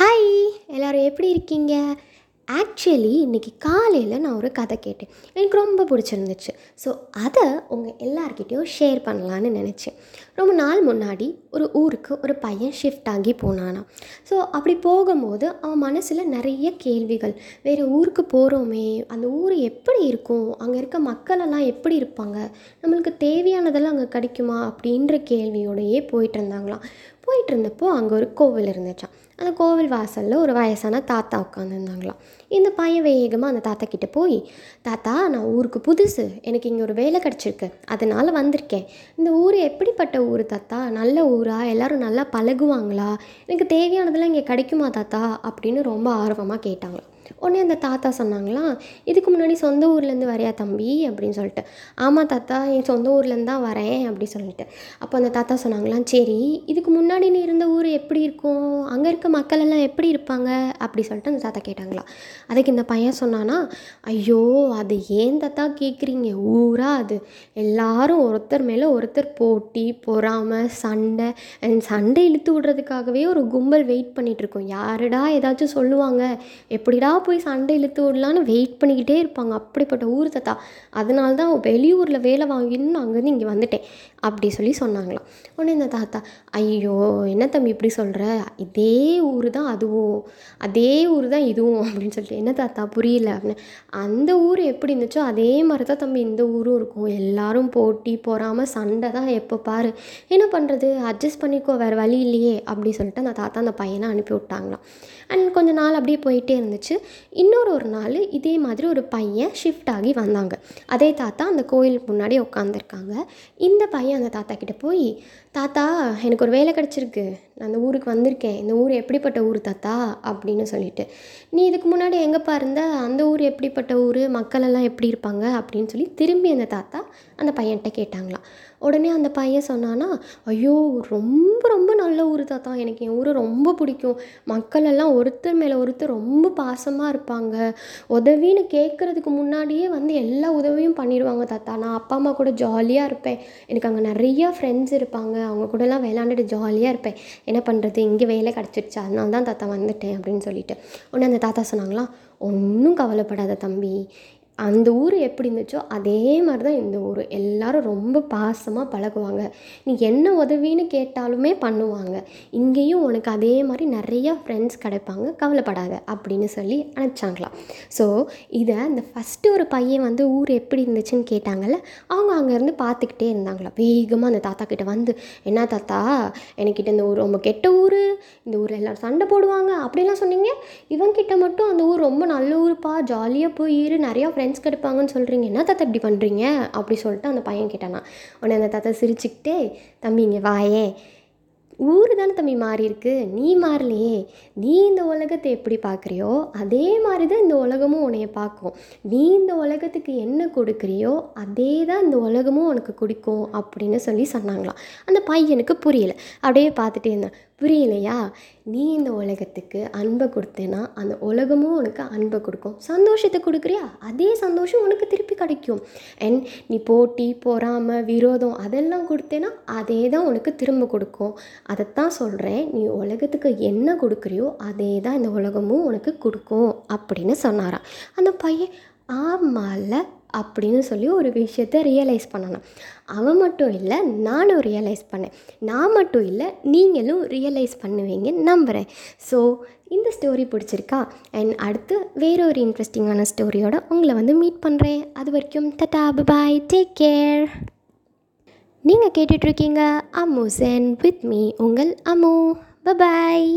Hi எல்லோரும் எப்படி இருக்கீங்க? ஆக்சுவலி இன்றைக்கி காலையில் நான் ஒரு கதை கேட்டேன். எனக்கு ரொம்ப பிடிச்சிருந்துச்சு. ஸோ அதை உங்கள் எல்லார்கிட்டேயும் ஷேர் பண்ணலான்னு நினச்சேன். ரொம்ப நாள் முன்னாடி ஒரு ஊருக்கு ஒரு பையன் ஷிஃப்ட் ஆகி போனானா ஸோ அப்படி போகும்போது அவன் மனசில் நிறைய கேள்விகள். வேறு ஊருக்கு போகிறோமே அந்த ஊர் எப்படி இருக்கும்? அங்கே இருக்க மக்களெல்லாம் எப்படி இருப்பாங்க? நம்மளுக்கு தேவையானதெல்லாம் அங்கே கிடைக்குமா? அப்படின்ற கேள்வியோடையே போயிட்டு இருந்தாங்களாம். போயிட்டு இருந்தப்போ அங்கே ஒரு கோவில் இருந்துச்சான் அந்த கோவில் வாசலில் ஒரு வயசான தாத்தா உட்காந்துருந்தாங்களாம் இந்த பையன் வேகமாக அந்த தாத்தா கிட்டே போய் தாத்தா நான் ஊருக்கு புதுசு. எனக்கு இங்கே ஒரு வேலை கிடச்சிருக்கு. அதனால் வந்திருக்கேன். இந்த ஊர் எப்படிப்பட்ட ஊர் தாத்தா? நல்ல ஊரா? எல்லோரும் நல்லா பழகுவாங்களா? எனக்கு தேவையானதெல்லாம் இங்கே கிடைக்குமா தாத்தா? அப்படின்னு ரொம்ப ஆர்வமாக கேட்டாங்களாம். உடனே அந்த தாத்தா சொன்னாங்களாம் இதுக்கு முன்னாடி சொந்த ஊர்லேருந்து வரையா தம்பி? அப்படின்னு சொல்லிட்டு. ஆமாம் தாத்தா என் சொந்த ஊர்லேருந்து தான் வரேன் அப்படி சொல்லிட்டு. அப்போ அந்த தாத்தா சொன்னாங்களாம் சரி இதுக்கு முன்னாடி நீ இருந்த ஊர் எப்படி இருக்கும்? அங்கே இருக்க மக்கள் எல்லாம் எப்படி இருப்பாங்க? அப்படி சொல்லிட்டு அந்த தாத்தா கேட்டாங்களாம் அதுக்கு இந்த பையன் சொன்னானா ஐயோ அது ஏன் தாத்தா கேட்குறீங்க ஊரா அது. எல்லாரும் ஒருத்தர் மேலே ஒருத்தர் போட்டி பொறாமை சண்டை அண்ட் சண்டை இழுத்து விடுறதுக்காகவே ஒரு கும்பல் வெயிட் பண்ணிகிட்ருக்கோம் யாருடா ஏதாச்சும் சொல்லுவாங்க? எப்படிடா போய் சண்டை இழுத்து விடலான்னு வெயிட் பண்ணிக்கிட்டே இருப்பாங்க. அப்படிப்பட்ட ஊர் தாத்தா. அதனால தான் வெளியூரில் வேலை வாங்கின்னு அங்கேருந்து இங்கே வந்துட்டேன். அப்படி சொல்லி சொன்னாங்களாம். உடனே இந்த தாத்தா ஐயோ என்ன தம்பி இப்படி சொல்கிற இதே ஊர் தான் அதுவும். அதே ஊர் தான் இதுவும். அப்படின்னு சொல்லிட்டு என்ன தாத்தா புரியல. அப்படின்னு. அந்த ஊர் எப்படி இருந்துச்சோ அதே மாதிரி தான் தம்பி இந்த ஊரும் இருக்கும். எல்லாரும் போட்டி போகாமல் சண்டை தான் எப்போ பாரு. என்ன பண்ணுறது அட்ஜஸ்ட் பண்ணிக்கோ வேறு வழி இல்லையே. அப்படி சொல்லிட்டு அந்த தாத்தா அந்த பையனை அனுப்பி விட்டாங்களாம். அண்ட் கொஞ்ச நாள் அப்படியே போயிட்டே இருந்துச்சு. இன்னொரு ஒரு நாள் இதே மாதிரி ஒரு பையன் ஷிஃப்ட் ஆகி வந்தாங்க. அதே தாத்தா அந்த கோயிலுக்கு முன்னாடி உட்காந்துருக்காங்க இந்த பையன் அந்த தாத்தா கிட்டே போய் தாத்தா எனக்கு ஒரு வேலை கிடச்சிருக்கு. நான் அந்த ஊருக்கு வந்திருக்கேன். இந்த ஊர் எப்படிப்பட்ட ஊர் தாத்தா? அப்படின்னு சொல்லிட்டு. நீ இதுக்கு முன்னாடி எங்கேப்பா இருந்த? அந்த ஊர் எப்படிப்பட்ட ஊர்? மக்களெல்லாம் எப்படி இருப்பாங்க? அப்படின்னு சொல்லி திரும்பி அந்த தாத்தா அந்த பையன்கிட்ட கேட்டாங்களாம். உடனே அந்த பையன் சொன்னான்னா ஐயோ ரொம்ப ரொம்ப நல்ல ஊர் தாத்தா. எனக்கு என் ஊரை ரொம்ப பிடிக்கும். மக்களெல்லாம் ஒருத்தர் மேலே ஒருத்தர் ரொம்ப பாசமாக இருப்பாங்க. உதவின்னு கேட்குறதுக்கு முன்னாடியே வந்து எல்லா உதவியும் பண்ணிடுவாங்க தாத்தா. நான் அப்பா அம்மா கூட ஜாலியாக இருப்பேன். எனக்கு அங்கே நிறையா ஃப்ரெண்ட்ஸ் இருப்பாங்க. அவங்க கூடலாம் விளாண்டுட்டு ஜாலியாக இருப்பேன். என்ன பண்ணுறது இங்கே வேலை கிடச்சிருச்சு. அதனால தான் தாத்தா வந்துட்டேன் அப்படின்னு சொல்லிட்டு. உடனே அந்த தாத்தா சொன்னாங்களாம் ஒன்றும் கவலைப்படாத தம்பி. அந்த ஊர் எப்படி இருந்துச்சோ அதே மாதிரி தான் இந்த ஊர். எல்லோரும் ரொம்ப பாசமாக பழகுவாங்க. நீ என்ன உதவின்னு கேட்டாலுமே பண்ணுவாங்க. இங்கேயும் உனக்கு அதே மாதிரி நிறையா ஃப்ரெண்ட்ஸ் கிடைப்பாங்க. கவலைப்படாத அப்படின்னு சொல்லி அனுப்பிச்சாங்களாம். ஸோ இதை அந்த ஃபஸ்ட்டு ஒரு பையன் வந்து ஊர் எப்படி இருந்துச்சுன்னு கேட்டாங்கல்ல அவங்க அங்கேருந்து பார்த்துக்கிட்டே இருந்தாங்களாம். வேகமாக அந்த தாத்தா கிட்ட வந்து என்ன தாத்தா எனக்கிட்ட இந்த ஊர் ரொம்ப கெட்ட ஊர். இந்த ஊரில் எல்லோரும் சண்டை போடுவாங்க. அப்படிலாம் சொன்னீங்க. இவன்கிட்ட மட்டும் அந்த ஊர் ரொம்ப நல்ல ஊருப்பா. ஜாலியாக போய் இரு நிறையா ஃப்ரெண்ட்ஸ் லென்ஸ் கிடைப்பாங்கன்னு சொல்கிறீங்க என்ன தாத்தா இப்படி பண்ணுறீங்க அப்படி சொல்லிட்டு அந்த பையன் கேட்டானா. உடனே அந்த தாத்தா சிரிச்சுக்கிட்டே தம்பி இங்கே ஊர் தானே தம்பி மாறி இருக்கு? நீ மாறலையே. நீ இந்த உலகத்தை எப்படி பார்க்குறியோ அதே மாதிரி தான் இந்த உலகமும் உன்னைய பார்க்கும். நீ இந்த உலகத்துக்கு என்ன கொடுக்குறியோ அதே தான் இந்த உலகமும் உனக்கு கொடுக்கும் அப்படின்னு சொல்லி சொன்னாங்களாம். அந்த பையனுக்கு புரியலை. அப்படியே பார்த்துட்டே இருந்தேன். புரியலையா? நீ இந்த உலகத்துக்கு அன்பை கொடுத்தேன்னா அந்த உலகமும் உனக்கு அன்பை கொடுக்கும். சந்தோஷத்தை கொடுக்குறியா? அதே சந்தோஷம் உனக்கு திருப்பி கிடைக்கும். அண்ட் நீ போட்டி பொறாமல் விரோதம் அதெல்லாம் கொடுத்தேன்னா அதே தான் உனக்கு திரும்ப கொடுக்கும். அதைத்தான் சொல்கிறேன் நீ உலகத்துக்கு என்ன கொடுக்குறியோ அதே தான் இந்த உலகமும் உனக்கு கொடுக்கும் அப்படின்னு சொன்னாராம். அந்த பையன் ஆமால அப்படின்னு சொல்லி ஒரு விஷயத்த ரியலைஸ் பண்ணணும். அவன் மட்டும் இல்லை நானும் ரியலைஸ் பண்ணேன். நான் மட்டும் இல்லை நீங்களும் ரியலைஸ் பண்ணுவீங்கன்னு நம்புகிறேன் ஸோ இந்த ஸ்டோரி பிடிச்சிருக்கா? அண்ட் அடுத்து வேற ஒரு இன்ட்ரெஸ்டிங்கான ஸ்டோரியோட உங்களை வந்து மீட் பண்ணுறேன் அது வரைக்கும் தட்டா பாய் டேக் கேர் நீங்கள் கேட்டுட்ருக்கீங்க அம்மு சென் வித் மீ உங்கள் அம்மு பபாய்